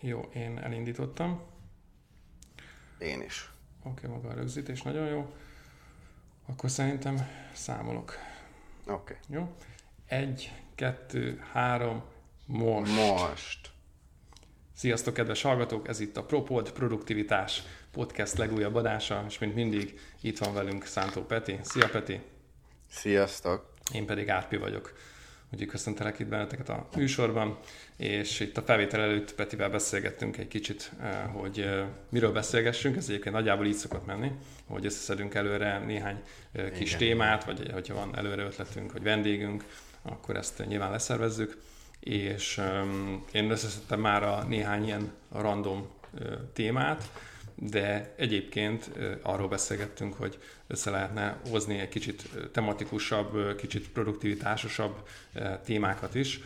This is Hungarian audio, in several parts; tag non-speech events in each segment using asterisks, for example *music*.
Jó, én elindítottam. Én is. Oké, maga a rögzítés nagyon jó. Akkor szerintem számolok. Oké. Jó? Egy, kettő, három, most. Most. Sziasztok, kedves hallgatók! Ez itt a Propod Produktivitás Podcast legújabb adása, és mint mindig itt van velünk Szántó Peti. Szia Peti! Sziasztok! Én pedig Árpi vagyok. Úgyhogy köszöntelek itt benneteket a műsorban, és itt a felvétel előtt Petivel beszélgettünk egy kicsit, eh, hogy eh, miről beszélgessünk, ez egyébként nagyjából így szokott menni, hogy összeszedünk előre néhány eh, kis Igen. témát, vagy hogyha van előre ötletünk, hogy vendégünk, akkor ezt nyilván leszervezzük, és um, én összeszedtem már a néhány ilyen random témát, de egyébként arról beszélgettünk, hogy össze lehetne hozni egy kicsit tematikusabb, kicsit produktivitásosabb témákat is.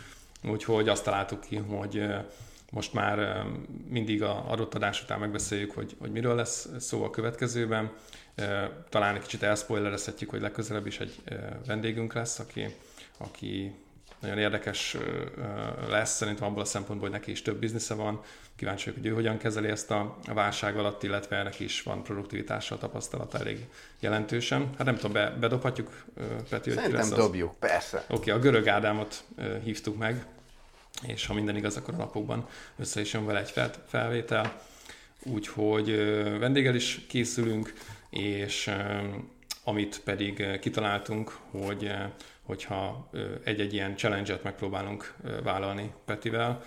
Úgyhogy azt találtuk ki, hogy most már mindig a adott adás után megbeszéljük, hogy, hogy miről lesz szó a következőben. Talán egy kicsit elspoilerezhetjük, hogy legközelebb is egy vendégünk lesz, aki, aki nagyon érdekes lesz, szerintem abból a szempontból, hogy neki is több biznisze van. Kíváncsi vagyok, hogy ő hogyan kezeli ezt a válság alatt, illetve neki is van produktivitással tapasztalata elég jelentősen. Hát nem tudom, be, bedobhatjuk, Peti, hogy Szerintem lesz dobjuk, az... persze. Oké, okay, a görög Ádámot hívtuk meg, és ha minden igaz, akkor a napokban össze is jön vele egy felvétel. Úgyhogy vendéggel is készülünk, és amit pedig kitaláltunk, hogy hogyha egy-egy ilyen challenge-et megpróbálunk vállalni Petivel,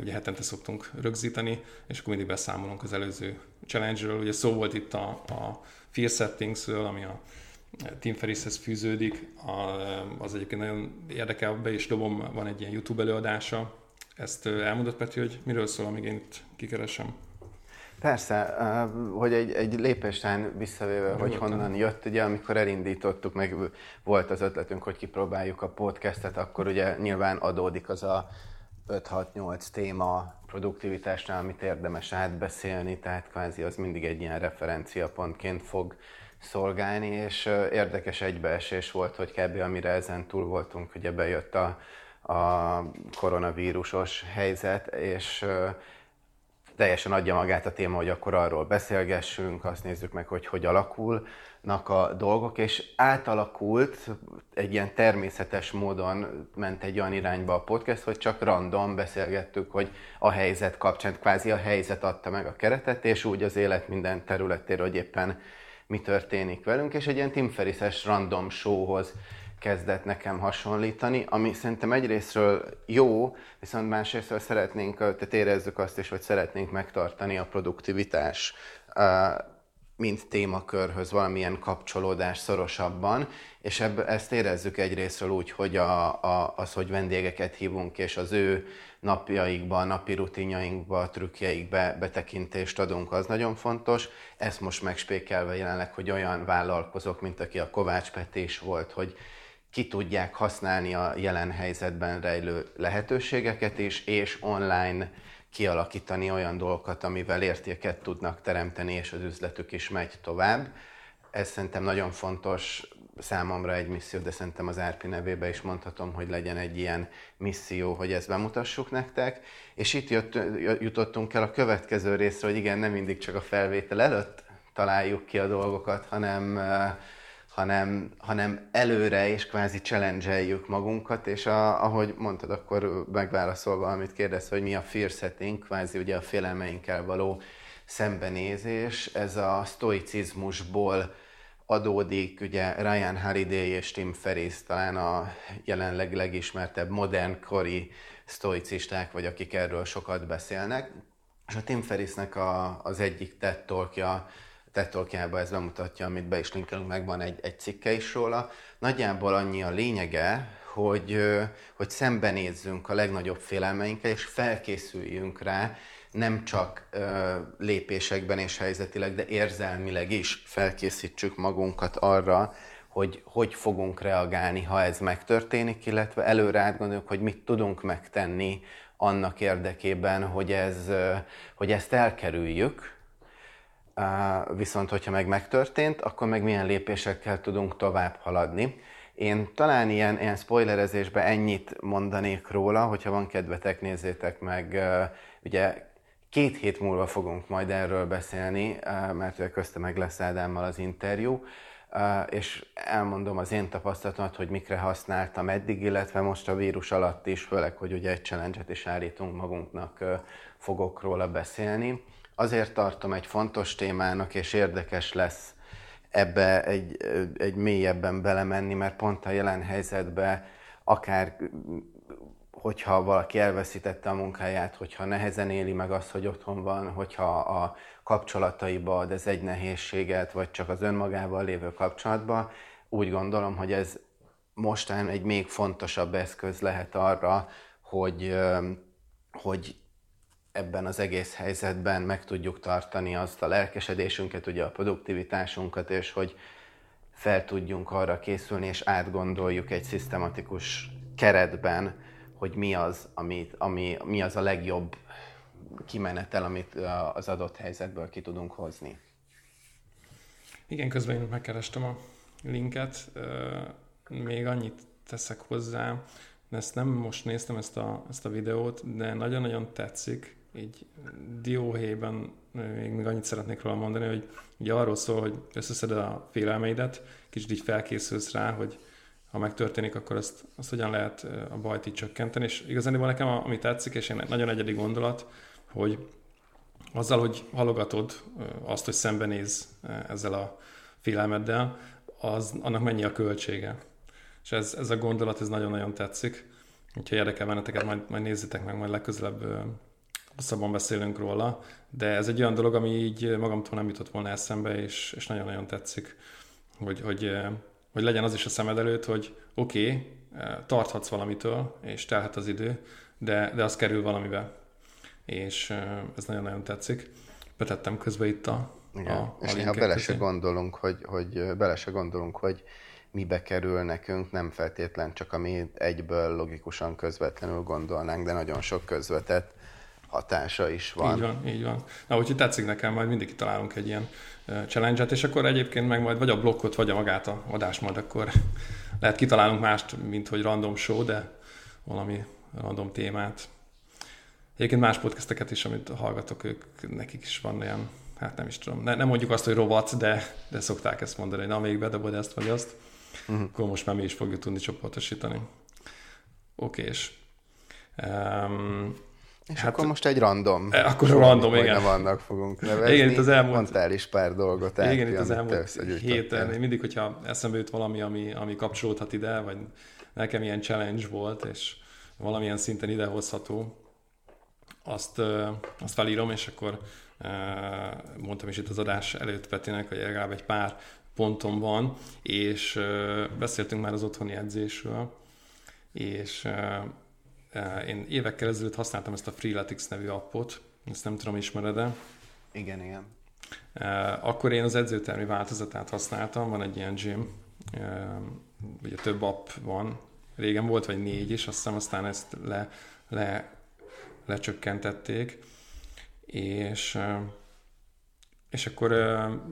ugye hetente szoktunk rögzíteni, és akkor mindig beszámolunk az előző challenge-ről. Ugye szó volt itt a, a Fear Settings-ről, ami a Tim Ferrishez fűződik, az egyébként nagyon érdekel, be is dobom, van egy ilyen YouTube előadása. Ezt elmondott Peti, hogy miről szól, amíg én itt kikeresem? Persze, hogy egy, egy lépéstán visszavéve, hogy honnan jött, ugye amikor elindítottuk, meg volt az ötletünk, hogy kipróbáljuk a podcastet, akkor ugye nyilván adódik az a 5-6-8 téma produktivitásnál, amit érdemes átbeszélni, tehát kvázi az mindig egy ilyen referenciapontként fog szolgálni, és érdekes egybeesés volt, hogy kb. amire ezen túl voltunk, ugye bejött a, a koronavírusos helyzet, és teljesen adja magát a téma, hogy akkor arról beszélgessünk, azt nézzük meg, hogy hogy alakulnak a dolgok, és átalakult, egy ilyen természetes módon ment egy olyan irányba a podcast, hogy csak random beszélgettük, hogy a helyzet kapcsán, kvázi a helyzet adta meg a keretet, és úgy az élet minden területéről, hogy éppen mi történik velünk, és egy ilyen Tim Ferriss-es random showhoz kezdett nekem hasonlítani, ami szerintem egyrésztről jó, viszont másrésztről szeretnénk, tehát érezzük azt is, hogy szeretnénk megtartani a produktivitás mint témakörhöz valamilyen kapcsolódás szorosabban, és ebb, ezt érezzük egyrésztről úgy, hogy a, a, az, hogy vendégeket hívunk, és az ő napjaikba, napi rutinjainkba, trükkjeikbe betekintést adunk, az nagyon fontos. Ezt most megspékelve jelenleg, hogy olyan vállalkozók, mint aki a Kovács Petés volt, hogy ki tudják használni a jelen helyzetben rejlő lehetőségeket is, és online kialakítani olyan dolgokat, amivel értéket tudnak teremteni, és az üzletük is megy tovább. Ez szerintem nagyon fontos számomra egy misszió, de szerintem az RP nevébe is mondhatom, hogy legyen egy ilyen misszió, hogy ezt bemutassuk nektek. És itt jött, jutottunk el a következő részre, hogy igen, nem mindig csak a felvétel előtt találjuk ki a dolgokat, hanem hanem, hanem előre és kvázi challenge magunkat, és a, ahogy mondtad, akkor megválaszolva, amit kérdez, hogy mi a fear setting, kvázi ugye a félelmeinkkel való szembenézés, ez a stoicizmusból adódik, ugye Ryan Holiday és Tim Ferriss talán a jelenleg legismertebb modern kori stoicisták, vagy akik erről sokat beszélnek. És a Tim Ferrissnek a, az egyik TED talkja TED ez bemutatja, amit be is linkelünk, meg van egy, egy cikke is róla. Nagyjából annyi a lényege, hogy, hogy szembenézzünk a legnagyobb félelmeinkkel, és felkészüljünk rá, nem csak ö, lépésekben és helyzetileg, de érzelmileg is felkészítsük magunkat arra, hogy hogy fogunk reagálni, ha ez megtörténik, illetve előre átgondoljuk, hogy mit tudunk megtenni annak érdekében, hogy, ez, hogy ezt elkerüljük, Viszont, hogyha meg megtörtént, akkor meg milyen lépésekkel tudunk tovább haladni. Én talán ilyen, ilyen spoilerezésben ennyit mondanék róla, hogyha van kedvetek, nézzétek meg. Ugye két hét múlva fogunk majd erről beszélni, mert közte meg lesz Ádámmal az interjú, és elmondom az én tapasztalatomat, hogy mikre használtam eddig, illetve most a vírus alatt is, főleg, hogy ugye egy challenge-et is állítunk magunknak, fogok róla beszélni. Azért tartom egy fontos témának, és érdekes lesz ebbe egy, egy mélyebben belemenni, mert pont a jelen helyzetben akár hogyha valaki elveszítette a munkáját, hogyha nehezen éli meg azt, hogy otthon van, hogyha a kapcsolataiba ad ez egy nehézséget, vagy csak az önmagával lévő kapcsolatban, úgy gondolom, hogy ez mostán egy még fontosabb eszköz lehet arra, hogy, hogy ebben az egész helyzetben meg tudjuk tartani azt a lelkesedésünket, ugye a produktivitásunkat, és hogy fel tudjunk arra készülni, és átgondoljuk egy szisztematikus keretben, hogy mi az, amit, ami, mi az a legjobb kimenetel, amit az adott helyzetből ki tudunk hozni. Igen, közben én megkerestem a linket, még annyit teszek hozzá, ezt nem most néztem ezt a, ezt a videót, de nagyon-nagyon tetszik, így dióhéjban még, még annyit szeretnék róla mondani, hogy ugye arról szól, hogy összeszeded a félelmeidet, kicsit így felkészülsz rá, hogy ha megtörténik, akkor azt, azt hogyan lehet a bajt így csökkenteni. És igazán nekem, ami tetszik, és én nagyon egyedi gondolat, hogy azzal, hogy halogatod azt, hogy szembenéz ezzel a félelmeddel, az, annak mennyi a költsége. És ez, ez a gondolat, ez nagyon-nagyon tetszik. Úgyhogy érdekel benneteket, majd, majd nézzétek meg, majd legközelebb hosszabban beszélünk róla, de ez egy olyan dolog, ami így magamtól nem jutott volna eszembe, és, és nagyon-nagyon tetszik, hogy, hogy, hogy legyen az is a szemed előtt, hogy oké, okay, tarthatsz valamitől, és telhet az idő, de, de az kerül valamibe. És ez nagyon-nagyon tetszik. Betettem közben itt a, Igen. a, a És néha bele se gondolunk, hogy, hogy bele se gondolunk, hogy mibe kerül nekünk, nem feltétlen csak ami egyből logikusan közvetlenül gondolnánk, de nagyon sok közvetett hatása is van. Így van, így van. Na, úgyhogy tetszik nekem, majd mindig kitalálunk egy ilyen challenge-et, és akkor egyébként meg majd vagy a blokkot, vagy a magát a adást majd akkor *laughs* lehet kitalálunk mást, mint hogy random show, de valami random témát. Egyébként más podcasteket is, amit hallgatok, ők, nekik is van olyan, hát nem is tudom, ne, nem mondjuk azt, hogy rovat, de, de szokták ezt mondani, hogy na még bedobod ezt vagy azt, uh-huh. akkor most már mi is fogjuk tudni csoportosítani. Oké, és um, és hát, akkor most egy random. E, akkor random, igen. vannak fogunk nevezni. Igen, itt az elmúlt... Mondtál is pár dolgot át, Igen, itt az elmúlt héten, én mindig, hogyha eszembe jut valami, ami, ami kapcsolódhat ide, vagy nekem ilyen challenge volt, és valamilyen szinten idehozható, azt, azt felírom, és akkor mondtam is itt az adás előtt Petinek, hogy legalább egy pár pontom van, és beszéltünk már az otthoni edzésről, és én évekkel ezelőtt használtam ezt a Freeletics nevű appot, ezt nem tudom, ismered-e? Igen, igen. Akkor én az edzőtermi változatát használtam, van egy ilyen gym, ugye több app van, régen volt vagy négy is, azt hiszem aztán ezt le, le, lecsökkentették, és, és akkor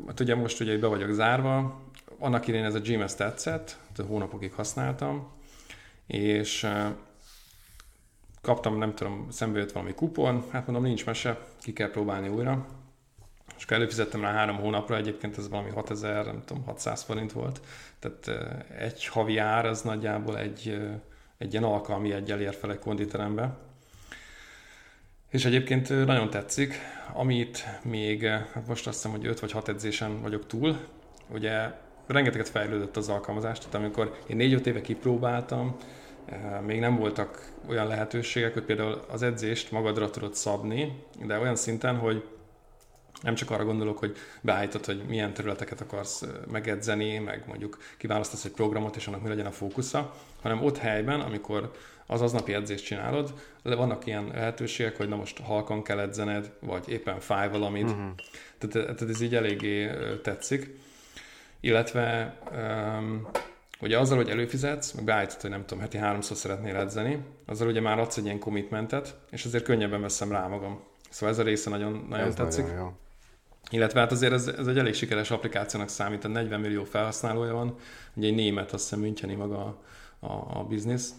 hát ugye most ugye be vagyok zárva, annak idején ez a gym ezt tetszett, hónapokig használtam, és kaptam, nem tudom, szembe jött valami kupon, hát mondom, nincs mese, ki kell próbálni újra. És akkor előfizettem rá három hónapra, egyébként ez valami 6000, nem tudom, 600 forint volt. Tehát egy havi ár az nagyjából egy, egy ilyen alkalmi egyel ér fel egy konditerembe. És egyébként nagyon tetszik, amit még, hát most azt hiszem, hogy 5 vagy 6 edzésen vagyok túl, ugye rengeteget fejlődött az alkalmazás, tehát amikor én 4-5 éve kipróbáltam, még nem voltak olyan lehetőségek, hogy például az edzést magadra tudod szabni, de olyan szinten, hogy nem csak arra gondolok, hogy beállítod, hogy milyen területeket akarsz megedzeni, meg mondjuk kiválasztasz egy programot, és annak mi legyen a fókusza, hanem ott helyben, amikor az aznapi edzést csinálod, vannak ilyen lehetőségek, hogy na most halkan kell edzened, vagy éppen fáj valamit. Uh-huh. Tehát, tehát ez így eléggé tetszik. Illetve um, Ugye azzal, hogy előfizetsz, meg beállítod, hogy nem tudom, heti háromszor szeretnél edzeni, azzal ugye már adsz egy ilyen commitmentet, és azért könnyebben veszem rá magam. Szóval ez a része nagyon, nagyon ez tetszik. Nagyon jó. Illetve hát azért ez, ez egy elég sikeres applikációnak számít, a 40 millió felhasználója van, ugye egy német, azt hiszem Müncheni maga a, a, a biznisz,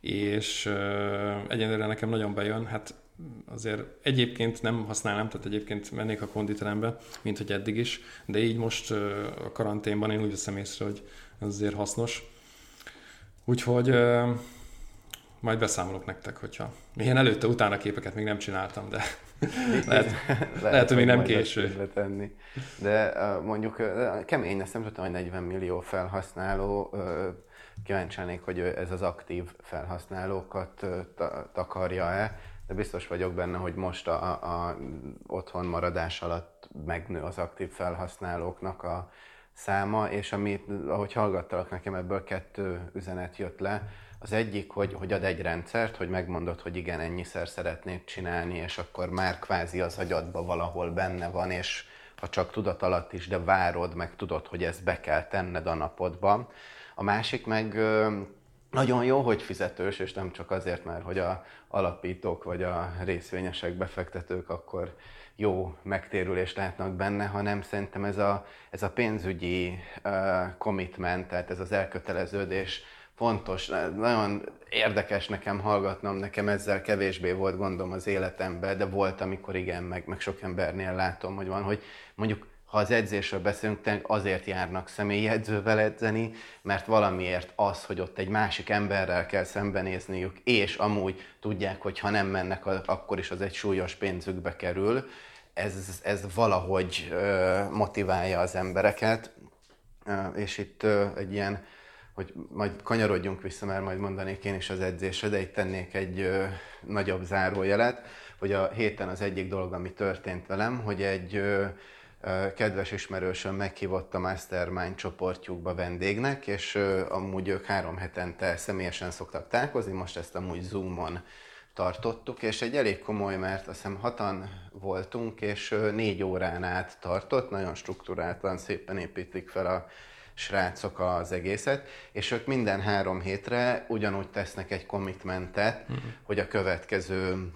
és uh, egyenlőre nekem nagyon bejön, hát azért egyébként nem használnám, tehát egyébként mennék a konditerembe, mint hogy eddig is, de így most uh, a karanténban én úgy veszem észre, hogy ez azért hasznos. Úgyhogy uh, majd beszámolok nektek, hogyha... Ilyen előtte-utána képeket még nem csináltam, de *laughs* lehet, lehet, lehet, hogy még nem késő. Tenni. De mondjuk kemény, ezt nem tudtam, hogy 40 millió felhasználó, kíváncsi hogy ez az aktív felhasználókat takarja-e, de biztos vagyok benne, hogy most a, a otthon maradás alatt megnő az aktív felhasználóknak a száma, és amit, ahogy hallgattalak, nekem ebből kettő üzenet jött le, az egyik, hogy, hogy ad egy rendszert, hogy megmondod, hogy igen, ennyiszer szeretnéd csinálni, és akkor már kvázi az agyadba valahol benne van, és ha csak tudat alatt is, de várod, meg tudod, hogy ezt be kell tenned a napodba. A másik meg nagyon jó, hogy fizetős, és nem csak azért, mert hogy a alapítók vagy a részvényesek, befektetők akkor jó megtérülést látnak benne, hanem szerintem ez a, ez a pénzügyi commitment, tehát ez az elköteleződés fontos, nagyon érdekes nekem hallgatnom, nekem ezzel kevésbé volt gondom az életemben, de volt, amikor igen, meg, meg sok embernél látom, hogy van, hogy mondjuk ha az edzésről beszélünk, azért járnak személyi edzővel edzeni, mert valamiért az, hogy ott egy másik emberrel kell szembenézniük, és amúgy tudják, hogy ha nem mennek, akkor is az egy súlyos pénzükbe kerül, ez, ez valahogy motiválja az embereket, és itt egy ilyen hogy majd kanyarodjunk vissza, mert majd mondanék én is az edzésre, de itt tennék egy ö, nagyobb zárójelet, hogy a héten az egyik dolog, ami történt velem, hogy egy ö, ö, kedves ismerősöm meghívott a Mastermind csoportjukba vendégnek, és amúgy ők három hetente személyesen szoktak találkozni, most ezt amúgy Zoomon tartottuk, és egy elég komoly, mert azt hiszem hatan voltunk, és négy órán át tartott, nagyon struktúráltan szépen építik fel a srácok az egészet, és ők minden három hétre ugyanúgy tesznek egy commitmentet, uh-huh. hogy a következő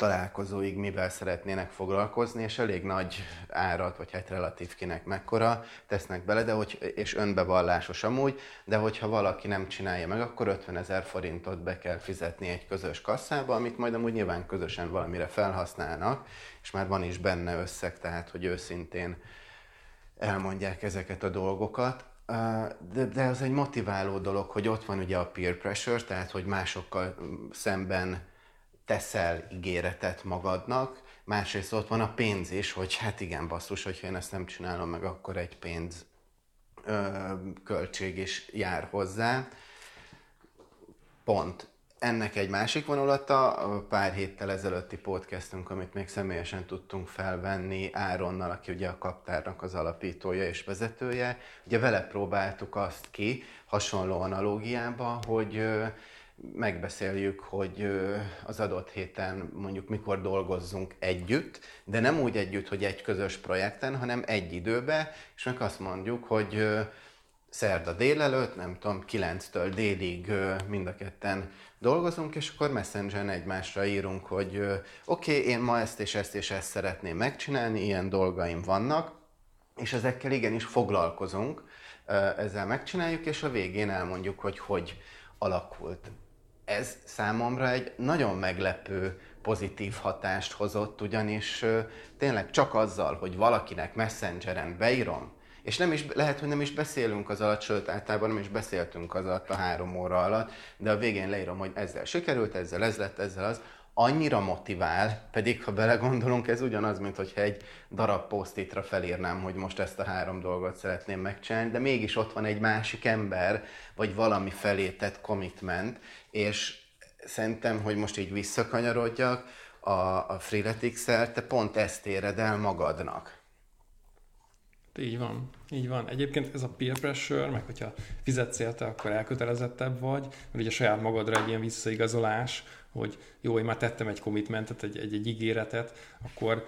találkozóig mivel szeretnének foglalkozni, és elég nagy árat, vagy hát relatív kinek mekkora tesznek bele, de hogy, és önbevallásos amúgy, de hogyha valaki nem csinálja meg, akkor 50 ezer forintot be kell fizetni egy közös kasszába, amit majd amúgy nyilván közösen valamire felhasználnak, és már van is benne összeg, tehát hogy őszintén elmondják ezeket a dolgokat. De, de az egy motiváló dolog, hogy ott van ugye a peer pressure, tehát hogy másokkal szemben teszel ígéretet magadnak, másrészt ott van a pénz is, hogy hát igen, basszus, hogyha én ezt nem csinálom meg, akkor egy pénz ö, költség is jár hozzá. Pont ennek egy másik vonulata, pár héttel ezelőtti podcastünk, amit még személyesen tudtunk felvenni Áronnal, aki ugye a kaptárnak az alapítója és vezetője. Ugye vele próbáltuk azt ki, hasonló analógiába, hogy megbeszéljük, hogy az adott héten mondjuk mikor dolgozzunk együtt, de nem úgy együtt, hogy egy közös projekten, hanem egy időbe, és meg azt mondjuk, hogy szerda délelőtt, nem tudom, 9-től délig mind a ketten dolgozunk, és akkor Messengeren egymásra írunk, hogy oké, okay, én ma ezt és ezt és ezt szeretném megcsinálni, ilyen dolgaim vannak, és ezekkel igenis foglalkozunk, ezzel megcsináljuk, és a végén elmondjuk, hogy hogy alakult. Ez számomra egy nagyon meglepő pozitív hatást hozott, ugyanis tényleg csak azzal, hogy valakinek messengeren beírom, és nem is, lehet, hogy nem is beszélünk az alatt, sőt, általában nem is beszéltünk az alatt a három óra alatt, de a végén leírom, hogy ezzel sikerült, ezzel ez lett, ezzel az, annyira motivál, pedig ha belegondolunk, ez ugyanaz, mint hogyha egy darab posztitra felírnám, hogy most ezt a három dolgot szeretném megcsinálni, de mégis ott van egy másik ember, vagy valami felé tett commitment, és szerintem, hogy most így visszakanyarodjak, a, a freeletics te pont ezt éred el magadnak így van, így van. Egyébként ez a peer pressure, meg hogyha fizetsz érte, akkor elkötelezettebb vagy, mert ugye saját magadra egy ilyen visszaigazolás, hogy jó, én már tettem egy commitmentet, egy, egy, egy ígéretet, akkor,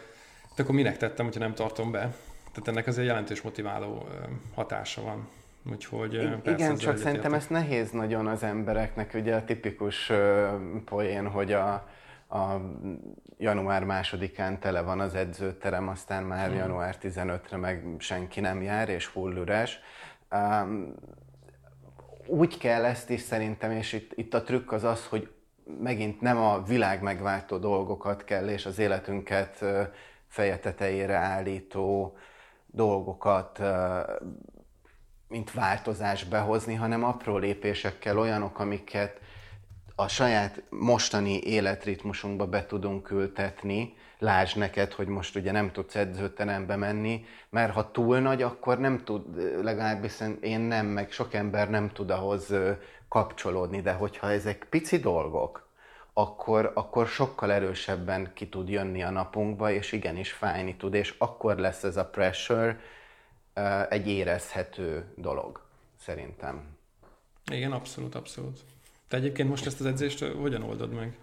akkor minek tettem, hogyha nem tartom be? Tehát ennek azért jelentős motiváló hatása van. Úgyhogy I- persze, Igen, csak szerintem ezt nehéz nagyon az embereknek, ugye a tipikus poén, hogy a, a január másodikán tele van az edzőterem, aztán már mm. január 15-re meg senki nem jár, és full üres. Um, úgy kell ezt is szerintem, és itt, itt a trükk az az, hogy megint nem a világ megváltó dolgokat kell, és az életünket feje tetejére állító dolgokat, mint változás behozni, hanem apró lépésekkel olyanok, amiket a saját mostani életritmusunkba be tudunk ültetni, lásd neked, hogy most ugye nem tudsz edzőterembe menni, mert ha túl nagy, akkor nem tud, legalábbis én nem, meg sok ember nem tud ahhoz kapcsolódni, de hogyha ezek pici dolgok, akkor, akkor sokkal erősebben ki tud jönni a napunkba, és igenis fájni tud, és akkor lesz ez a pressure egy érezhető dolog, szerintem. Igen, abszolút, abszolút. Te egyébként most ezt az edzést hogyan oldod meg?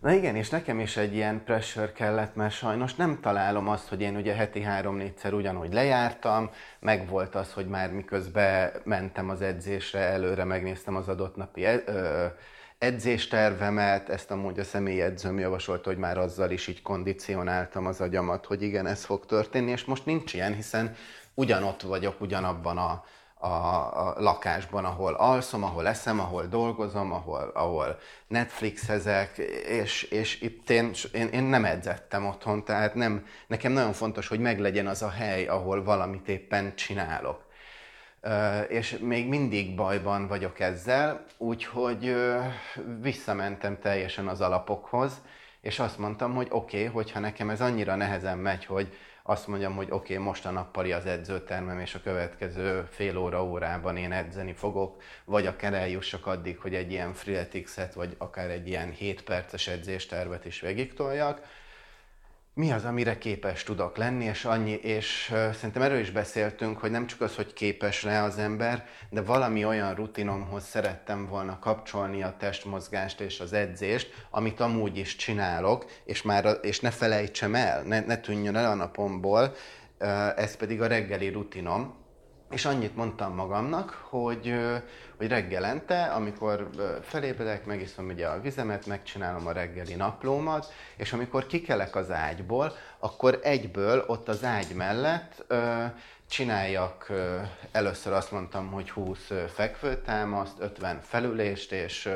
Na igen, és nekem is egy ilyen pressure kellett, mert sajnos nem találom azt, hogy én ugye heti három-négyszer ugyanúgy lejártam, meg volt az, hogy már miközben mentem az edzésre, előre megnéztem az adott napi e- edzéstervemet, ezt amúgy a személyi edzőm javasolta, hogy már azzal is így kondicionáltam az agyamat, hogy igen, ez fog történni, és most nincs ilyen, hiszen ugyanott vagyok, ugyanabban a, a, lakásban, ahol alszom, ahol eszem, ahol dolgozom, ahol, ahol Netflixezek, és, és itt én, én, én nem edzettem otthon, tehát nem, nekem nagyon fontos, hogy meglegyen az a hely, ahol valamit éppen csinálok. És még mindig bajban vagyok ezzel, úgyhogy visszamentem teljesen az alapokhoz, és azt mondtam, hogy oké, okay, hogyha nekem ez annyira nehezen megy, hogy azt mondjam, hogy oké, okay, most a nappali az edzőtermem, és a következő fél óra, órában én edzeni fogok, vagy akár eljussak addig, hogy egy ilyen freeletics vagy akár egy ilyen 7 perces edzéstervet is végigtoljak, mi az, amire képes tudok lenni, és annyi, és szerintem erről is beszéltünk, hogy nem csak az, hogy képes rá az ember, de valami olyan rutinomhoz szerettem volna kapcsolni a testmozgást és az edzést, amit amúgy is csinálok, és, már, és ne felejtsem el, ne, ne tűnjön el a napomból, ez pedig a reggeli rutinom, és annyit mondtam magamnak, hogy, hogy reggelente, amikor felébredek, megiszom ugye a vizemet, megcsinálom a reggeli naplómat, és amikor kikelek az ágyból, akkor egyből ott az ágy mellett csináljak, először azt mondtam, hogy 20 fekvőtámaszt, 50 felülést és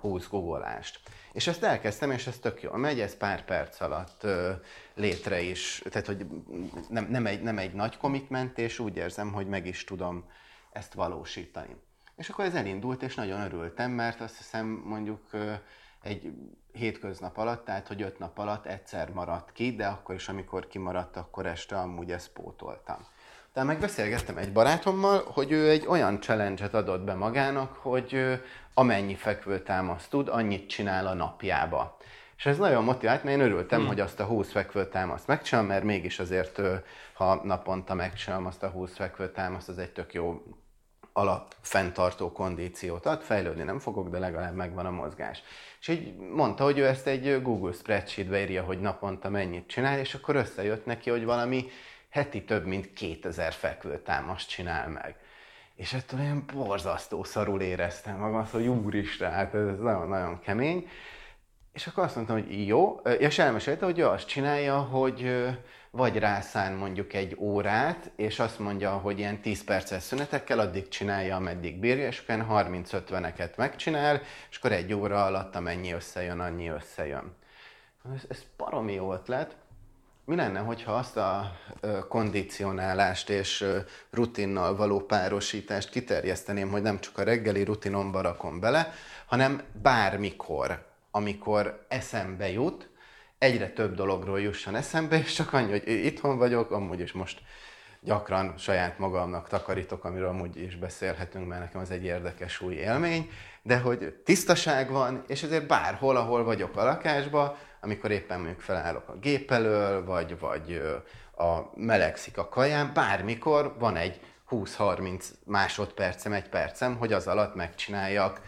20 guggolást. És ezt elkezdtem, és ez tök jól megy, ez pár perc alatt ö, létre is, tehát hogy nem, nem, egy, nem egy nagy commitment, és úgy érzem, hogy meg is tudom ezt valósítani. És akkor ez elindult, és nagyon örültem, mert azt hiszem mondjuk ö, egy hétköznap alatt, tehát hogy öt nap alatt egyszer maradt ki, de akkor is, amikor kimaradt, akkor este amúgy ezt pótoltam. De megbeszélgettem egy barátommal, hogy ő egy olyan challenge-et adott be magának, hogy amennyi fekvőtámaszt tud, annyit csinál a napjába. És ez nagyon motivált, mert én örültem, hmm. hogy azt a 20 fekvőtámaszt megcsinálom, mert mégis azért, ha naponta megcsinálom azt a 20 fekvőtámaszt, az egy tök jó alap fenntartó kondíciót ad, fejlődni nem fogok, de legalább megvan a mozgás. És így mondta, hogy ő ezt egy Google spreadsheetbe írja, hogy naponta mennyit csinál, és akkor összejött neki, hogy valami heti több mint 2000 fekvőtámaszt csinál meg. És ettől olyan borzasztó szarul éreztem magam, hogy úristen, hát ez nagyon-nagyon kemény. És akkor azt mondtam, hogy jó, és elmesélte, hogy ő azt csinálja, hogy vagy rászán mondjuk egy órát, és azt mondja, hogy ilyen 10 perces szünetekkel addig csinálja, ameddig bírja, és utána 30-50-eket megcsinál, és akkor egy óra alatt amennyi összejön, annyi összejön. Ez, ez baromi jó ötlet, mi lenne, hogyha azt a kondicionálást és rutinnal való párosítást kiterjeszteném, hogy nem csak a reggeli rutinomba rakom bele, hanem bármikor, amikor eszembe jut, egyre több dologról jusson eszembe, és csak annyi, hogy itthon vagyok, amúgy is most gyakran saját magamnak takarítok, amiről amúgy is beszélhetünk, mert nekem az egy érdekes új élmény, de hogy tisztaság van, és ezért bárhol, ahol vagyok a lakásban, amikor éppen mondjuk felállok a gép elől, vagy, vagy a melegszik a kajám, bármikor van egy 20-30 másodpercem, egy percem, hogy az alatt megcsináljak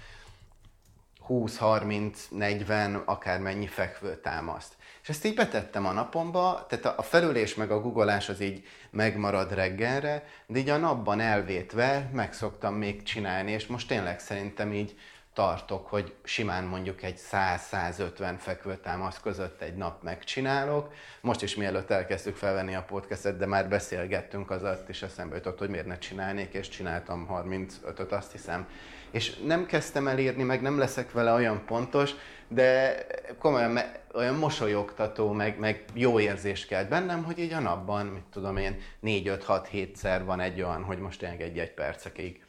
20-30-40, akármennyi fekvő támaszt. És ezt így betettem a napomba, tehát a felülés meg a googolás az így megmarad reggelre, de így a napban elvétve meg szoktam még csinálni, és most tényleg szerintem így tartok, hogy simán mondjuk egy 100-150 fekvőtámasz között egy nap megcsinálok. Most is mielőtt elkezdtük felvenni a podcastet, de már beszélgettünk az alatt, és eszembe jutott, hogy miért ne csinálnék, és csináltam 35-öt, azt hiszem. És nem kezdtem el írni, meg nem leszek vele olyan pontos, de komolyan olyan mosolyogtató, meg, meg jó érzés kelt bennem, hogy így a napban, mit tudom én, 4-5-6-7-szer van egy olyan, hogy most tényleg egy-egy percekig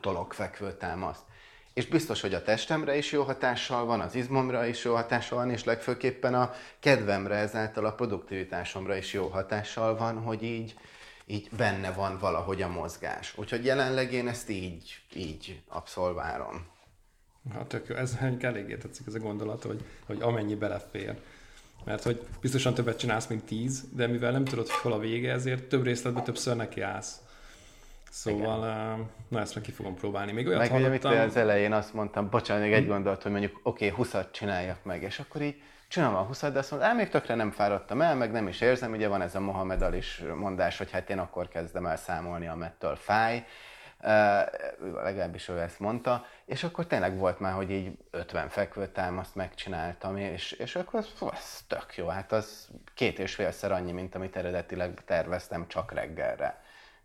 tolok fekvő támaszt. És biztos, hogy a testemre is jó hatással van, az izmomra is jó hatással van, és legfőképpen a kedvemre, ezáltal a produktivitásomra is jó hatással van, hogy így, így benne van valahogy a mozgás. Úgyhogy jelenleg én ezt így, így abszolvárom. Hát tök jó. Ez eléggé tetszik ez a gondolat, hogy, hogy amennyi belefér. Mert hogy biztosan többet csinálsz, mint tíz, de mivel nem tudod, hogy hol a vége, ezért több részletben többször neki állsz. Szóval, Igen. na ezt meg ki fogom próbálni. Még olyat meg hallottam... Ugye, az elején azt mondtam, bocsánat, még egy gondolat, hogy mondjuk oké, okay, 20 csináljak meg, és akkor így csinálom a 20 de azt mondom, még tökre nem fáradtam el, meg nem is érzem, ugye van ez a Mohamed is mondás, hogy hát én akkor kezdem el számolni, amettől fáj, legalábbis ő ezt mondta, és akkor tényleg volt már, hogy így 50 fekvőtámaszt megcsináltam, és, és akkor az, az tök jó, hát az két és félszer annyi, mint amit eredetileg terveztem csak reggelre.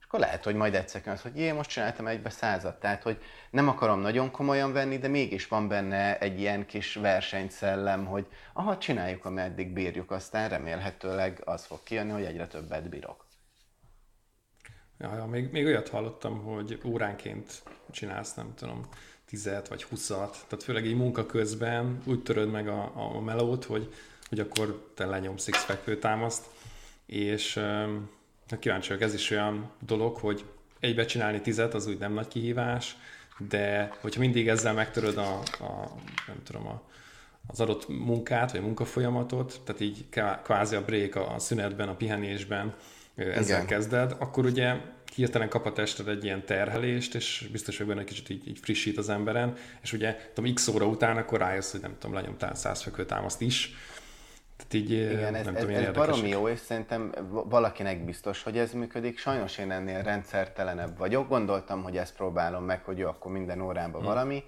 Akkor lehet, hogy majd egyszer az, hogy én most csináltam egybe százat, tehát hogy nem akarom nagyon komolyan venni, de mégis van benne egy ilyen kis versenyszellem, hogy aha, csináljuk, ameddig bírjuk, aztán remélhetőleg az fog kijönni, hogy egyre többet bírok. Ja, ja még, még olyat hallottam, hogy óránként csinálsz, nem tudom, tizet vagy huszat, tehát főleg egy munka közben úgy töröd meg a, a melót, hogy, hogy akkor te lenyomsz x fekvőtámaszt, és Na kíváncsi vagyok, ez is olyan dolog, hogy egybe csinálni tizet, az úgy nem nagy kihívás, de hogyha mindig ezzel megtöröd a, a nem tudom, a, az adott munkát, vagy munkafolyamatot, tehát így kvázi a break a szünetben, a pihenésben ezzel Igen. kezded, akkor ugye hirtelen kap a tested egy ilyen terhelést, és biztos, hogy benne egy kicsit így, így frissít az emberen, és ugye tudom, x óra után akkor rájössz, hogy nem tudom, lenyomtál száz fekvőtámaszt is, tehát így Igen, nem ez, tudom, ez, ez baromi jó, és szerintem valakinek biztos, hogy ez működik. Sajnos én ennél rendszertelenebb vagyok. Gondoltam, hogy ezt próbálom meg, hogy jó, akkor minden órában hmm. valami.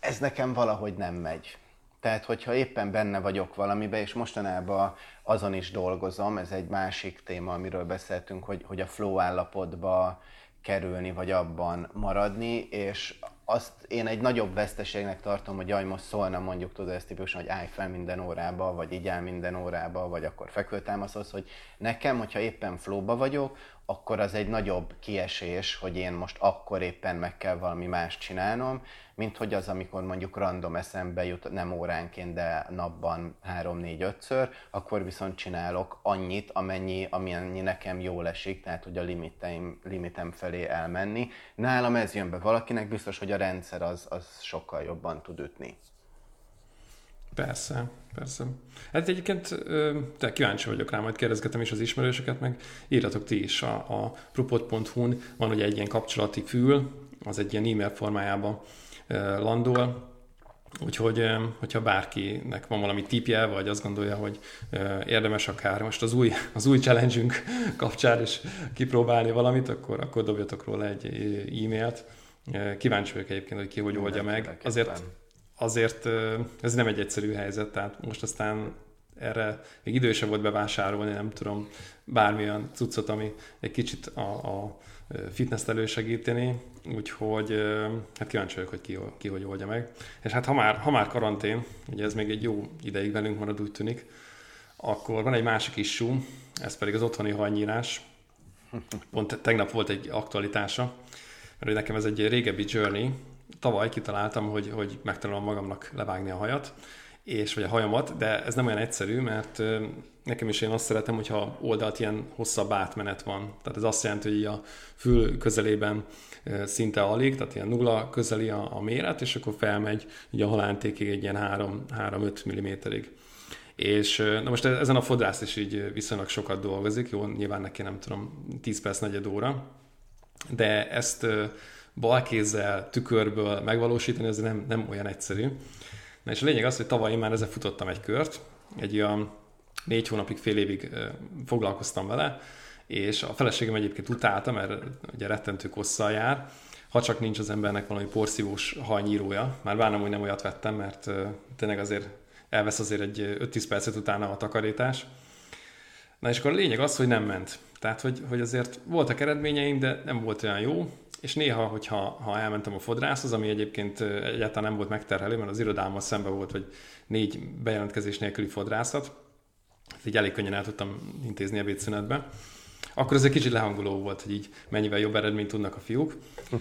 Ez nekem valahogy nem megy. Tehát, hogyha éppen benne vagyok valamibe, és mostanában azon is dolgozom, ez egy másik téma, amiről beszéltünk, hogy, hogy a flow állapotba kerülni, vagy abban maradni, és azt én egy nagyobb veszteségnek tartom, hogy jaj, most szólna mondjuk, tudod, ezt típusan, hogy állj fel minden órába, vagy így áll minden órába, vagy akkor fekvőtámaszhoz, hogy nekem, hogyha éppen flóba vagyok, akkor az egy nagyobb kiesés, hogy én most akkor éppen meg kell valami más csinálnom, mint hogy az, amikor mondjuk random eszembe jut, nem óránként, de napban 3-4-5-ször, akkor viszont csinálok annyit, amennyi, amennyi nekem jól esik, tehát hogy a limiteim, limitem felé elmenni. Nálam ez jön be valakinek, biztos, hogy a rendszer az, az sokkal jobban tud ütni. Persze, persze. Hát egyébként de kíváncsi vagyok rá, majd kérdezgetem is az ismerősöket, meg írjatok ti is a, a propot.hu-n, van ugye egy ilyen kapcsolati fül, az egy ilyen e-mail formájában landol, Úgyhogy, hogyha bárkinek van valami tipje, vagy azt gondolja, hogy érdemes akár most az új, az új challenge kapcsán is kipróbálni valamit, akkor, akkor dobjatok róla egy e-mailt. Kíváncsi vagyok egyébként, hogy ki hogy oldja meg. Azért, azért ez nem egy egyszerű helyzet, tehát most aztán erre még idősebb volt bevásárolni, nem tudom, bármilyen cuccot, ami egy kicsit a, a fitness elősegíteni, úgyhogy hát kíváncsi vagyok, hogy ki, ki hogy oldja meg. És hát ha már, ha már karantén, ugye ez még egy jó ideig velünk marad, úgy tűnik, akkor van egy másik issú, ez pedig az otthoni hajnyírás. Pont tegnap volt egy aktualitása, mert nekem ez egy régebbi journey. Tavaly kitaláltam, hogy, hogy megtanulom magamnak levágni a hajat, és vagy a hajamat, de ez nem olyan egyszerű, mert nekem is én azt szeretem, hogyha oldalt ilyen hosszabb átmenet van. Tehát ez azt jelenti, hogy a fül közelében szinte alig, tehát ilyen nulla közeli a, a méret, és akkor felmegy ugye a halántékig egy ilyen 3-5 mm-ig. És na most ezen a fodrász is így viszonylag sokat dolgozik, jó, nyilván neki nem tudom, 10 perc, negyed óra, de ezt balkézzel, tükörből megvalósítani, ez nem, nem olyan egyszerű. Na és a lényeg az, hogy tavaly én már ezzel futottam egy kört, egy olyan négy hónapig, fél évig foglalkoztam vele, és a feleségem egyébként utálta, mert ugye rettentő kosszal jár, ha csak nincs az embernek valami porszívós hajnyírója. Már bánom, hogy nem olyat vettem, mert tényleg azért elvesz azért egy 5-10 percet utána a takarítás. Na és akkor a lényeg az, hogy nem ment. Tehát, hogy, hogy azért voltak eredményeim, de nem volt olyan jó, és néha, hogyha ha elmentem a fodrászhoz, ami egyébként egyáltalán nem volt megterhelő, mert az irodámmal szemben volt, hogy négy bejelentkezés nélküli fodrászat, így elég könnyen el tudtam intézni ebédszünetbe, akkor ez egy kicsit lehangoló volt, hogy így mennyivel jobb eredményt tudnak a fiúk. *laughs*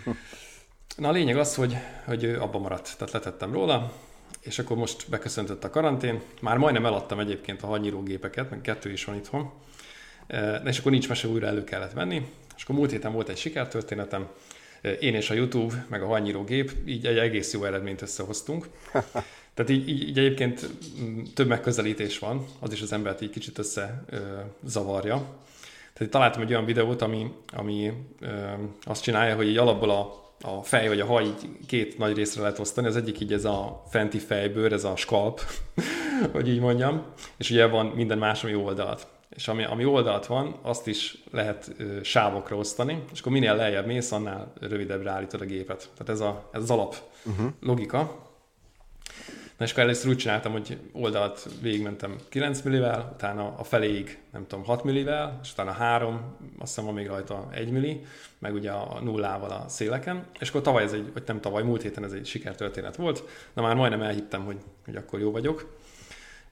Na a lényeg az, hogy, hogy abba maradt, tehát letettem róla, és akkor most beköszöntött a karantén. Már majdnem eladtam egyébként a hanyírógépeket, meg kettő is van itthon. És akkor nincs mese, újra elő kellett venni. És akkor múlt héten volt egy sikertörténetem. Én és a YouTube, meg a hanyírógép, így egy egész jó eredményt összehoztunk. *laughs* Tehát így, így, így egyébként mm, több megközelítés van, az is az embert így kicsit össze zavarja. Tehát találtam egy olyan videót, ami, ami ö, azt csinálja, hogy egy alapból a, a fej vagy a haj így két nagy részre lehet osztani. Az egyik így ez a fenti fejbőr, ez a skalp, *laughs* hogy így mondjam, és ugye van minden más, ami oldalt. És ami, ami oldalt van, azt is lehet ö, sávokra osztani, és akkor minél lejjebb mész, annál rövidebbre állítod a gépet. Tehát ez, a, ez az alap uh-huh. logika. Na és akkor először úgy csináltam, hogy oldalt végigmentem 9 millivel, utána a feléig, nem tudom, 6 millivel, és utána 3, azt hiszem van még rajta 1 milli, meg ugye a nullával a széleken, és akkor tavaly ez egy, vagy nem tavaly, múlt héten ez egy sikertörténet volt, na már majdnem elhittem, hogy, hogy akkor jó vagyok,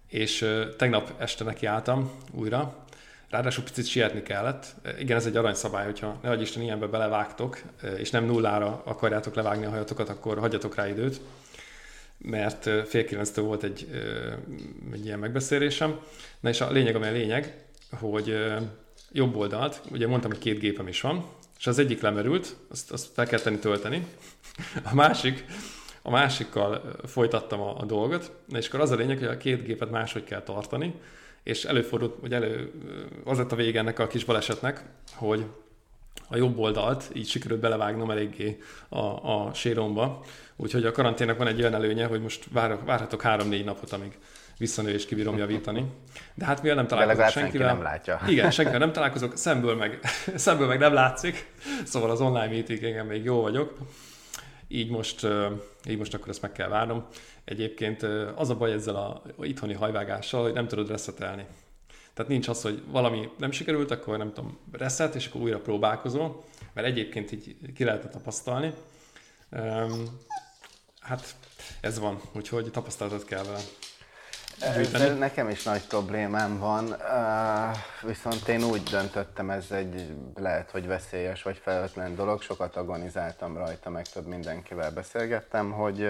és tegnap este nekiálltam újra, Ráadásul picit sietni kellett. Igen, ez egy aranyszabály, hogyha ne Isten ilyenbe belevágtok, és nem nullára akarjátok levágni a hajatokat, akkor hagyjatok rá időt mert fél kilenctől volt egy, egy ilyen megbeszélésem. Na és a lényeg, amely a lényeg, hogy jobb oldalt, ugye mondtam, hogy két gépem is van, és az egyik lemerült, azt, azt fel kell tenni tölteni. A másik, a másikkal folytattam a, a dolgot, és akkor az a lényeg, hogy a két gépet máshogy kell tartani, és előfordult, hogy elő, az lett a vége ennek a kis balesetnek, hogy a jobb oldalt így sikerült belevágnom eléggé a, a séromba, Úgyhogy a karanténnak van egy olyan előnye, hogy most vár, várhatok három-négy napot, amíg visszanő és kibírom javítani. De hát mivel nem találkozok senkivel... Senki nem látja. Igen, senkivel nem találkozok, szemből meg, *laughs* szemből meg nem látszik, szóval az online meetingen még jó vagyok. Így most, így most akkor ezt meg kell várnom. Egyébként az a baj ezzel a itthoni hajvágással, hogy nem tudod reszetelni. Tehát nincs az, hogy valami nem sikerült, akkor nem tudom, reset, és akkor újra próbálkozol, mert egyébként így ki lehet tapasztalni. Hát ez van, úgyhogy tapasztalatot kell vele. Ezzel nekem is nagy problémám van, viszont én úgy döntöttem, ez egy lehet, hogy veszélyes vagy felelőtlen dolog, sokat agonizáltam rajta, meg több mindenkivel beszélgettem, hogy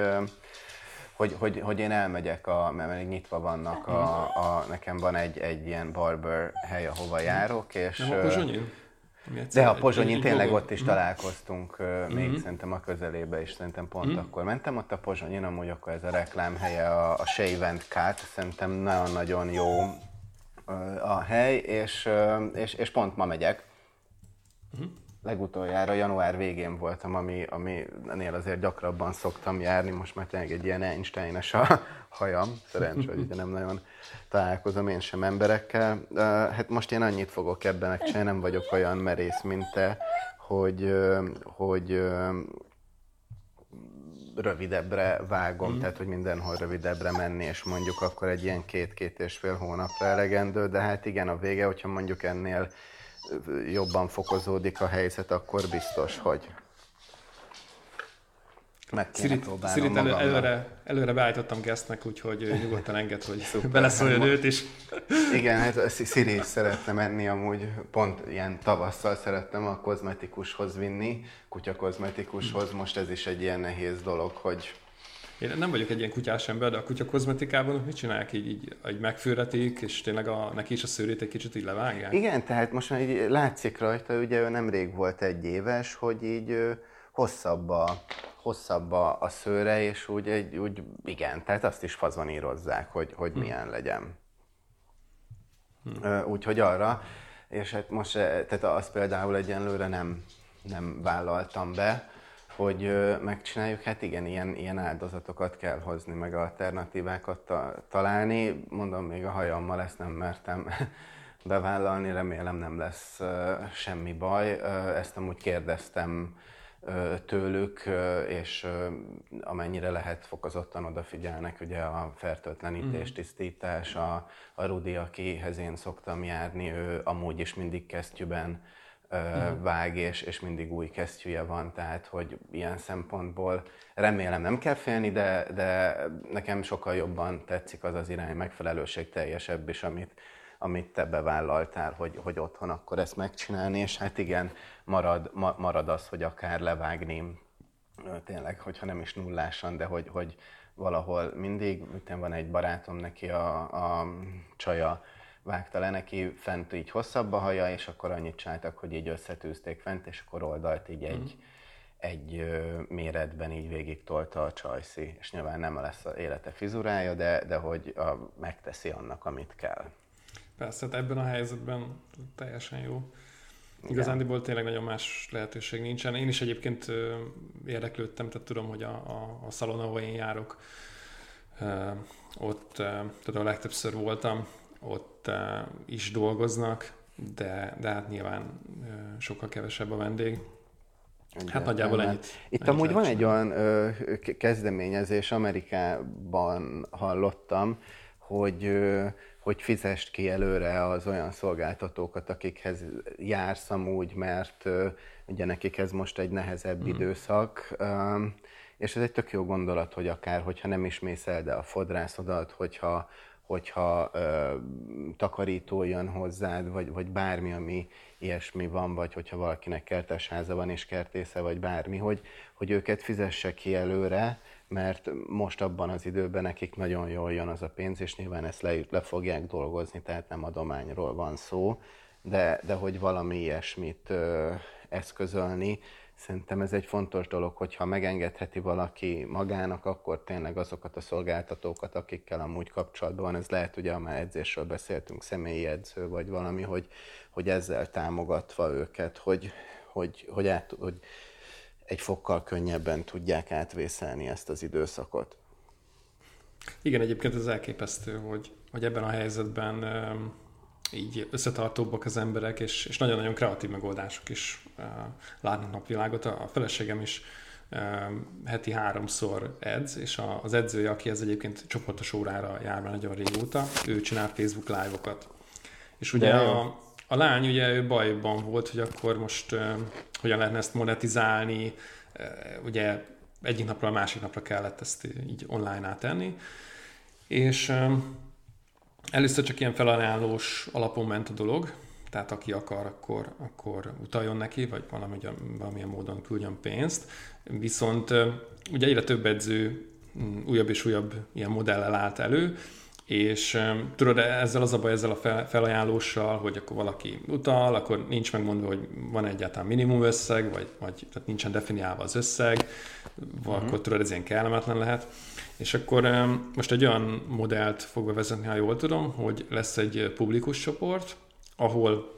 hogy, hogy, hogy én elmegyek, a, mert még nyitva vannak, a, a, nekem van egy, egy ilyen barber hely, ahova járok, és... Nem de a Pozsonyin tényleg ott is mhm. találkoztunk, uh, még mm-hmm. szerintem a közelébe is, szerintem pont mm-hmm. akkor mentem ott a Pozsonyin, amúgy akkor ez a reklámhelye, a, a Shave Cut, szerintem nagyon-nagyon jó a hely, és, és, és pont ma megyek. Mm-hmm. Legutoljára január végén voltam, ami, ami ennél azért gyakrabban szoktam járni, most már tényleg egy ilyen einstein a hajam, szerencsé, hogy ugye nem nagyon találkozom én sem emberekkel. Hát most én annyit fogok ebben megcsinálni, nem vagyok olyan merész, mint te, hogy, hogy rövidebbre vágom, mm. tehát hogy mindenhol rövidebbre menni, és mondjuk akkor egy ilyen két-két és fél hónapra elegendő, de hát igen, a vége, hogyha mondjuk ennél jobban fokozódik a helyzet, akkor biztos, hogy meg Szirit, Szirit elő, előre, előre beállítottam Gesztnek, úgyhogy nyugodtan enged, hogy beleszóljon őt is. Igen, hát Sziri szeretne menni, amúgy. Pont ilyen tavasszal szerettem a kozmetikushoz vinni, kutya kozmetikushoz, most ez is egy ilyen nehéz dolog, hogy én nem vagyok egy ilyen kutyás ember, de a kutya kozmetikában mit csinálják? Így, így, így megfűretik, és tényleg a, neki is a szőrét egy kicsit így levágják? Igen, tehát most már így látszik rajta, ugye ő nemrég volt egy éves, hogy így hosszabb a, hosszabb a, a szőre, és úgy, egy, úgy igen, tehát azt is fazonírozzák, hogy, hogy hm. milyen legyen. Hm. Úgyhogy arra, és hát most, tehát azt például egyenlőre nem, nem vállaltam be, hogy megcsináljuk, hát igen, ilyen, ilyen áldozatokat kell hozni, meg alternatívákat ta- találni. Mondom, még a hajammal ezt nem mertem *laughs* bevállalni, remélem nem lesz semmi baj. Ezt amúgy kérdeztem tőlük, és amennyire lehet fokozottan odafigyelnek, ugye a fertőtlenítés, mm. tisztítás, a, a Rudi, akihez én szoktam járni, ő amúgy is mindig kesztyűben mm. vág, és, és mindig új kesztyűje van, tehát hogy ilyen szempontból remélem nem kell félni, de, de nekem sokkal jobban tetszik az az irány, megfelelőség teljesebb is, amit, amit te bevállaltál, hogy, hogy otthon akkor ezt megcsinálni, és hát igen, marad, ma, marad az, hogy akár levágni, tényleg, hogyha nem is nullásan, de hogy, hogy valahol mindig, utána van egy barátom, neki a, a csaja vágta le neki fent így hosszabb a haja, és akkor annyit csináltak, hogy így összetűzték fent, és akkor oldalt így egy, mm. egy méretben így végig tolta a csajszi, és nyilván nem lesz az élete fizurája, de, de hogy a, megteszi annak, amit kell. Persze, hát ebben a helyzetben teljesen jó. Igazándiból tényleg nagyon más lehetőség nincsen. Én is egyébként érdeklődtem, tehát tudom, hogy a, a, a szalon, ahol én járok, ott tehát a legtöbbször voltam, ott is dolgoznak, de, de hát nyilván sokkal kevesebb a vendég. Hát nagyjából ennyit. Itt ennyit amúgy van egy olyan ö, kezdeményezés, Amerikában hallottam, hogy ö, hogy fizest ki előre az olyan szolgáltatókat, akikhez jársz amúgy, mert ugye nekik ez most egy nehezebb mm. időszak, és ez egy tök jó gondolat, hogy akár, hogyha nem is mész el, de a fodrászodat, hogyha, hogyha ö, takarító jön hozzád, vagy, vagy bármi, ami ilyesmi van, vagy hogyha valakinek kertesháza van és kertésze, vagy bármi, hogy, hogy őket fizesse ki előre, mert most abban az időben nekik nagyon jól jön az a pénz, és nyilván ezt le, le fogják dolgozni, tehát nem adományról van szó, de, de hogy valami ilyesmit ö, eszközölni, szerintem ez egy fontos dolog, hogyha megengedheti valaki magának, akkor tényleg azokat a szolgáltatókat, akikkel amúgy kapcsolatban van, ez lehet ugye, már edzésről beszéltünk, személyi edző, vagy valami, hogy, hogy ezzel támogatva őket, hogy, hogy, hogy, át, hogy egy fokkal könnyebben tudják átvészelni ezt az időszakot. Igen, egyébként ez elképesztő, hogy, hogy ebben a helyzetben így összetartóbbak az emberek, és, és nagyon-nagyon kreatív megoldások is uh, látnak napvilágot. A, a feleségem is uh, heti háromszor edz, és a, az edzője, aki ez egyébként csoportos órára jár már nagyon régóta, ő csinál Facebook live-okat. És ugye a, a lány ugye ő bajban volt, hogy akkor most uh, hogyan lehetne ezt monetizálni, uh, ugye egyik napra a másik napra kellett ezt így online átenni, és um, először csak ilyen felajánlós alapon ment a dolog, tehát aki akar, akkor, akkor utaljon neki, vagy valami, valamilyen módon küldjön pénzt. Viszont ugye egyre több edző mm, újabb és újabb ilyen modellel állt elő, és tudod, ezzel az a baj, ezzel a felajánlóssal, hogy akkor valaki utal, akkor nincs megmondva, hogy van egyáltalán minimum összeg, vagy, vagy tehát nincsen definiálva az összeg, uh-huh. akkor tudod, ez ilyen kellemetlen lehet. És akkor most egy olyan modellt fog bevezetni, ha jól tudom, hogy lesz egy publikus csoport, ahol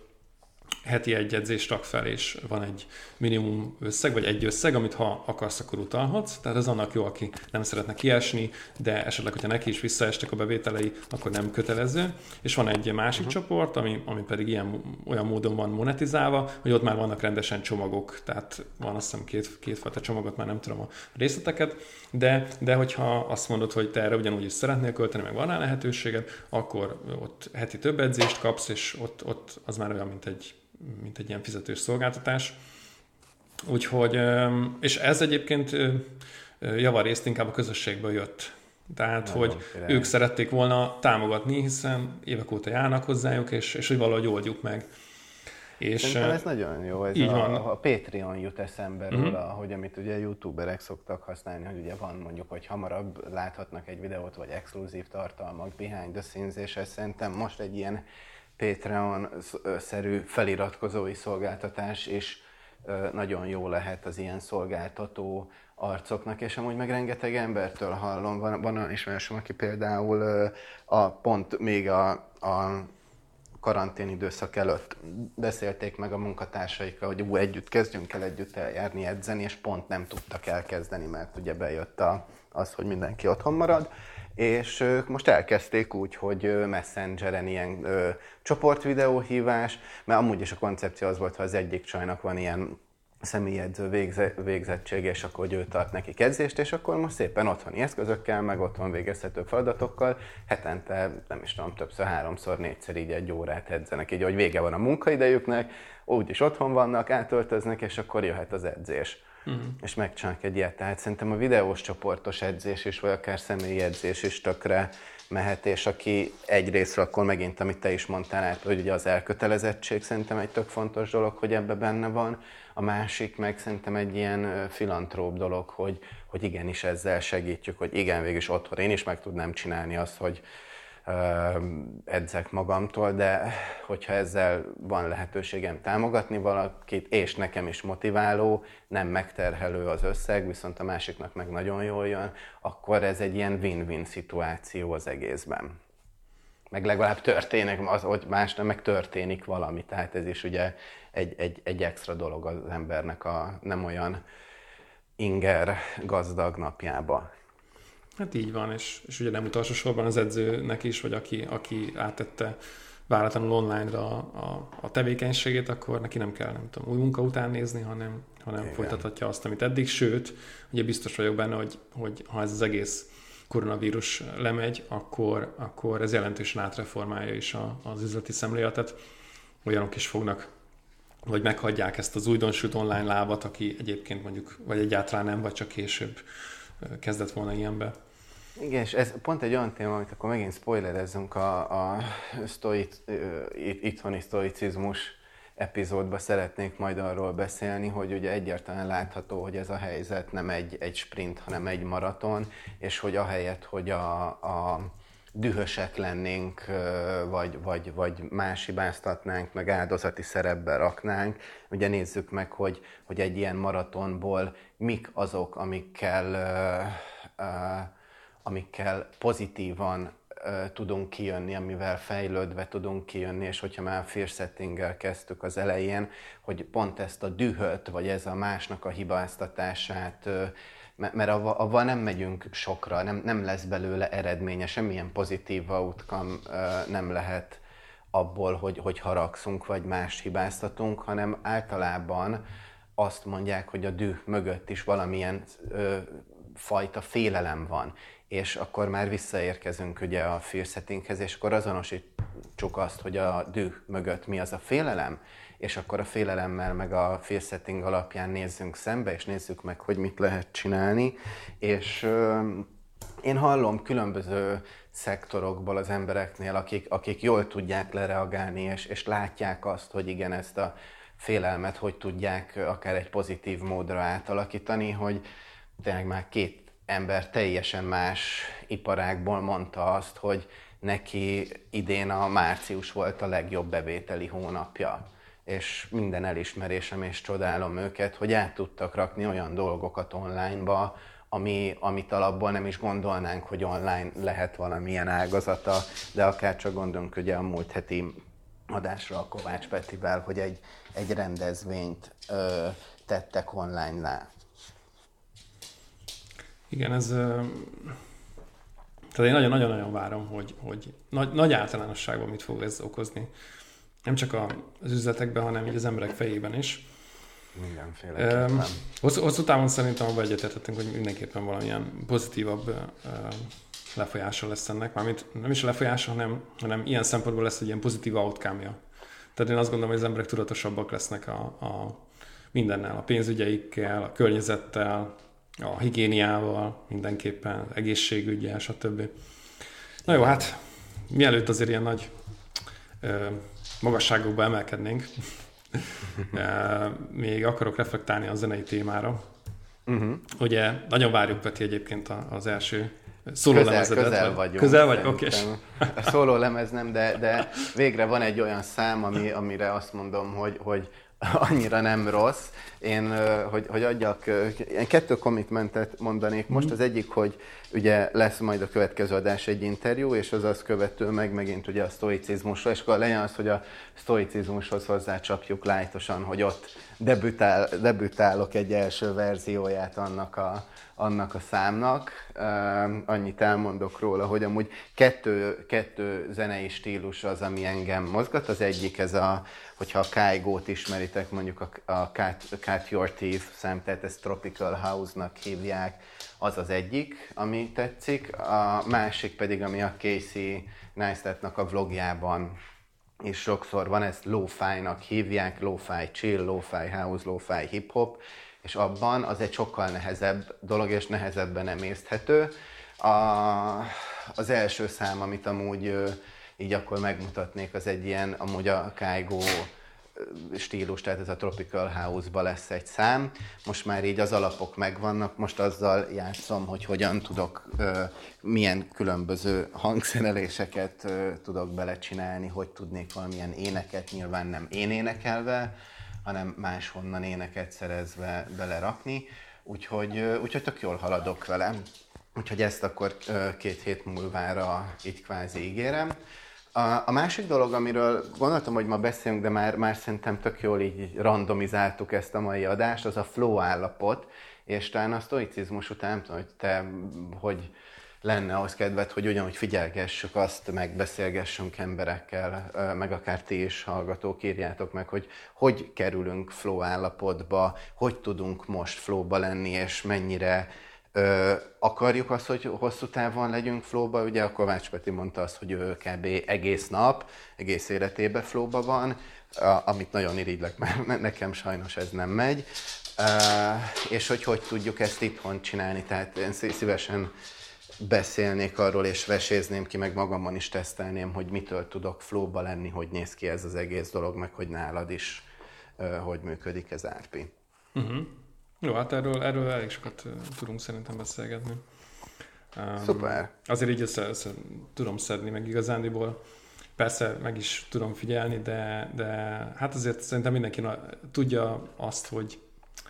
heti egy edzést rak fel, és van egy minimum összeg, vagy egy összeg, amit ha akarsz, akkor utalhatsz. Tehát ez annak jó, aki nem szeretne kiesni, de esetleg, hogyha neki is visszaestek a bevételei, akkor nem kötelező. És van egy másik uh-huh. csoport, ami, ami pedig ilyen, olyan módon van monetizálva, hogy ott már vannak rendesen csomagok, tehát van azt hiszem két, kétfajta csomagot, már nem tudom a részleteket, de, de hogyha azt mondod, hogy te erre ugyanúgy is szeretnél költeni, meg van rá lehetőséged, akkor ott heti több edzést kapsz, és ott, ott az már olyan, mint egy mint egy ilyen fizetős szolgáltatás. Úgyhogy, és ez egyébként javarészt inkább a közösségből jött. Tehát, Nagyon hogy király. ők szerették volna támogatni, hiszen évek óta járnak hozzájuk, és, és hogy valahogy oldjuk meg. És Szerintem ez nagyon jó, ez így a, van. a Patreon jut eszembe uh-huh. róla, hogy amit ugye youtuberek szoktak használni, hogy ugye van mondjuk, hogy hamarabb láthatnak egy videót, vagy exkluzív tartalmak behind the scenes, és ez szerintem most egy ilyen Patreon-szerű feliratkozói szolgáltatás is nagyon jó lehet az ilyen szolgáltató arcoknak, és amúgy meg rengeteg embertől hallom. Van, van olyan ismerősöm, aki például a pont még a, a karantén időszak előtt beszélték meg a munkatársaikkal, hogy ú, együtt kezdjünk el együtt eljárni, edzeni, és pont nem tudtak elkezdeni, mert ugye bejött a, az, hogy mindenki otthon marad és ők most elkezdték úgy, hogy Messengeren ilyen ö, csoportvideóhívás, mert amúgy is a koncepció az volt, ha az egyik csajnak van ilyen személyedző végze, végzettség, és akkor hogy ő tart neki edzést, és akkor most szépen otthoni eszközökkel, meg otthon végezhető feladatokkal hetente, nem is tudom, többször, háromszor, négyszer így egy órát edzenek, így hogy vége van a munkaidejüknek, úgyis otthon vannak, átöltöznek, és akkor jöhet az edzés. Uh-huh. És megcsinálnak egy ilyet. Tehát szerintem a videós csoportos edzés is, vagy akár személyi edzés is tökre mehet, és aki egyrészt akkor megint, amit te is mondtál át, hogy ugye az elkötelezettség szerintem egy tök fontos dolog, hogy ebbe benne van, a másik meg szerintem egy ilyen filantróp dolog, hogy, hogy igenis ezzel segítjük, hogy igen, végül otthon én is meg tudnám csinálni azt, hogy edzek magamtól, de hogyha ezzel van lehetőségem támogatni valakit, és nekem is motiváló, nem megterhelő az összeg, viszont a másiknak meg nagyon jól jön, akkor ez egy ilyen win-win szituáció az egészben. Meg legalább történik, az, hogy más nem, meg történik valami, tehát ez is ugye egy, egy, egy extra dolog az embernek a nem olyan inger gazdag napjába. Hát így van, és, és ugye nem utolsó sorban az edzőnek is, vagy aki, aki átette váratlanul online-ra a, a, a tevékenységét, akkor neki nem kell, nem tudom, új munka után nézni, hanem, hanem Igen. folytathatja azt, amit eddig. Sőt, ugye biztos vagyok benne, hogy, hogy ha ez az egész koronavírus lemegy, akkor, akkor ez jelentősen átreformálja is a, az üzleti szemléletet. Olyanok is fognak vagy meghagyják ezt az újdonsült online lábat, aki egyébként mondjuk, vagy egyáltalán nem, vagy csak később kezdett volna ilyenbe. Igen, és ez pont egy olyan téma, amit akkor megint spoilerezzünk a, a sztoit, itthoni sztoicizmus epizódba szeretnék majd arról beszélni, hogy ugye egyértelműen látható, hogy ez a helyzet nem egy, egy sprint, hanem egy maraton, és hogy ahelyett, hogy a, a dühösek lennénk, vagy, vagy, vagy más hibáztatnánk, meg áldozati szerepbe raknánk. Ugye nézzük meg, hogy, hogy egy ilyen maratonból mik azok, amikkel, amikkel pozitívan tudunk kijönni, amivel fejlődve tudunk kijönni, és hogyha már fear settinggel kezdtük az elején, hogy pont ezt a dühöt, vagy ez a másnak a hibáztatását mert avval nem megyünk sokra, nem, nem lesz belőle eredménye, semmilyen pozitív outcome nem lehet abból, hogy, hogy haragszunk, vagy más hibáztatunk, hanem általában azt mondják, hogy a düh mögött is valamilyen ö, fajta félelem van. És akkor már visszaérkezünk ugye a fear settinghez, és akkor azonosítsuk azt, hogy a düh mögött mi az a félelem, és akkor a félelemmel meg a fear setting alapján nézzünk szembe, és nézzük meg, hogy mit lehet csinálni. És én hallom különböző szektorokból az embereknél, akik, akik jól tudják lereagálni, és, és látják azt, hogy igen, ezt a félelmet hogy tudják akár egy pozitív módra átalakítani, hogy tényleg már két ember teljesen más iparákból mondta azt, hogy neki idén a március volt a legjobb bevételi hónapja és minden elismerésem és csodálom őket, hogy át tudtak rakni olyan dolgokat onlineba, ami, amit alapból nem is gondolnánk, hogy online lehet valamilyen ágazata, de akár csak gondolunk ugye a múlt heti adásra a Kovács Petivel, hogy egy, egy rendezvényt ö, tettek online-nál. Igen, ez... Tehát én nagyon-nagyon-nagyon várom, hogy, hogy nagy, nagy általánosságban mit fog ez okozni nem csak az üzletekben, hanem így az emberek fejében is. Mindenféleképpen. Um, hosszú, hosszú távon szerintem abban egyetértettünk, hogy mindenképpen valamilyen pozitívabb uh, lefolyása lesz ennek, mármint nem is a lefolyása, hanem, hanem ilyen szempontból lesz egy ilyen pozitív outcome-ja. Tehát én azt gondolom, hogy az emberek tudatosabbak lesznek a, a mindennel, a pénzügyeikkel, a környezettel, a higiéniával, mindenképpen, egészségügyel, stb. Na jó, hát mielőtt azért ilyen nagy magasságokba emelkednénk, *laughs* még akarok reflektálni a zenei témára. Uh-huh. Ugye nagyon várjuk Peti egyébként az első szóló közel, közel vagy? vagyunk. Közel vagy? Oké. Okay. Szóló lemez nem, de, de végre van egy olyan szám, ami, amire azt mondom, hogy, hogy annyira nem rossz. Én, hogy, hogy adjak, én kettő commitmentet mondanék most. Mhm. Az egyik, hogy ugye lesz majd a következő adás egy interjú, és az azt követő meg megint ugye a sztoicizmusra, és akkor legyen az, hogy a sztoicizmushoz hozzácsapjuk lájtosan, hogy ott debütál, debütálok egy első verzióját annak a, annak a számnak. Annyit elmondok róla, hogy amúgy kettő, kettő zenei stílus az, ami engem mozgat. Az egyik ez a, hogyha a ismeritek, ismeritek mondjuk a, a Cat, Cat Your Teeth szám, tehát ezt Tropical House-nak hívják, az az egyik, ami tetszik. A másik pedig, ami a Casey Neistat-nak a vlogjában és sokszor van, ezt lo-fi-nak hívják, lo-fi chill, lo-fi house, lo-fi hip-hop, és abban az egy sokkal nehezebb dolog, és nehezebben emészthető. A, az első szám, amit amúgy így akkor megmutatnék, az egy ilyen, amúgy a Kaigo stílus, tehát ez a Tropical House-ba lesz egy szám. Most már így az alapok megvannak, most azzal játszom, hogy hogyan tudok, milyen különböző hangszereléseket tudok belecsinálni, hogy tudnék valamilyen éneket, nyilván nem én énekelve, hanem máshonnan éneket szerezve belerakni. Úgyhogy, úgyhogy tök jól haladok vele. Úgyhogy ezt akkor két hét múlvára így kvázi ígérem. A, a másik dolog, amiről gondoltam, hogy ma beszélünk, de már, már szerintem tök jól így randomizáltuk ezt a mai adást, az a flow állapot, és talán a stoicizmus után nem tudom, hogy te hogy lenne ahhoz kedved, hogy ugyanúgy figyelgessük azt, megbeszélgessünk emberekkel, meg akár ti is hallgatók, írjátok meg, hogy hogy kerülünk flow állapotba, hogy tudunk most flowba lenni, és mennyire Ö, akarjuk azt, hogy hosszú távon legyünk flóba, ugye a Kovács Peti mondta azt, hogy ő kb. egész nap, egész életében flóba van, a, amit nagyon irigylek, mert nekem sajnos ez nem megy, ö, és hogy hogy tudjuk ezt itthon csinálni, tehát én szívesen beszélnék arról, és vesézném ki, meg magamon is tesztelném, hogy mitől tudok flóba lenni, hogy néz ki ez az egész dolog, meg hogy nálad is hogy működik ez Árpi. Uh-huh. Jó, hát erről, erről elég sokat tudunk szerintem beszélgetni. Szuper. Azért így össze, össze tudom szedni, meg igazándiból persze meg is tudom figyelni, de, de hát azért szerintem mindenki tudja azt, hogy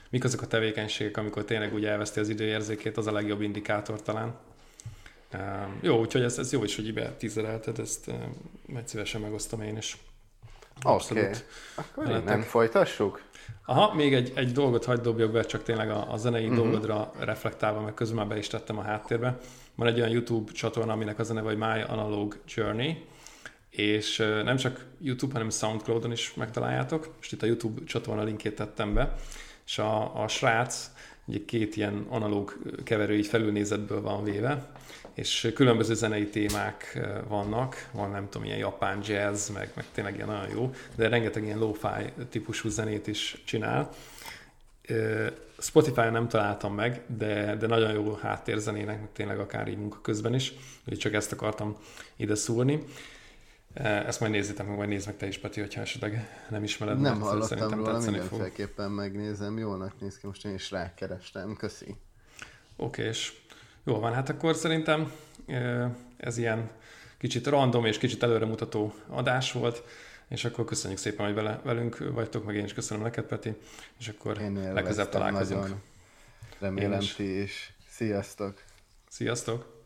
mik azok a tevékenységek, amikor tényleg úgy elveszti az időérzékét, az a legjobb indikátor talán. Jó, úgyhogy ez, ez jó is, hogy ibe tízelelted, ezt majd szívesen megosztom én is. Oké, okay. akkor nem folytassuk? Aha, még egy, egy dolgot hagyd dobjak be, csak tényleg a, a zenei uh-huh. dolgodra reflektálva, meg közben már be is tettem a háttérbe. Van egy olyan YouTube csatorna, aminek az a neve, hogy My Analog Journey, és nem csak YouTube, hanem Soundcloudon is megtaláljátok. És itt a YouTube csatorna linkét tettem be, és a, a srác ugye két ilyen analóg keverő így felülnézetből van véve, és különböző zenei témák vannak, van nem tudom, ilyen japán jazz, meg, meg tényleg ilyen nagyon jó, de rengeteg ilyen lo-fi típusú zenét is csinál. Spotify-on nem találtam meg, de, de nagyon jó háttérzenének, meg tényleg akár így munka közben is, úgyhogy csak ezt akartam ide szúrni. Ezt majd nézzétek meg, majd nézd meg te is, Peti, hogyha esetleg nem ismered. Nem hallottam róla, mindenféleképpen megnézem, jónak néz ki, most én is rákerestem, köszi. Oké, és jó van, hát akkor szerintem ez ilyen kicsit random és kicsit előremutató adás volt, és akkor köszönjük szépen, hogy vele, velünk vagytok, meg én is köszönöm neked, Peti, és akkor legközelebb találkozunk. Nagyon. Remélem ti is. Sziasztok! Sziasztok!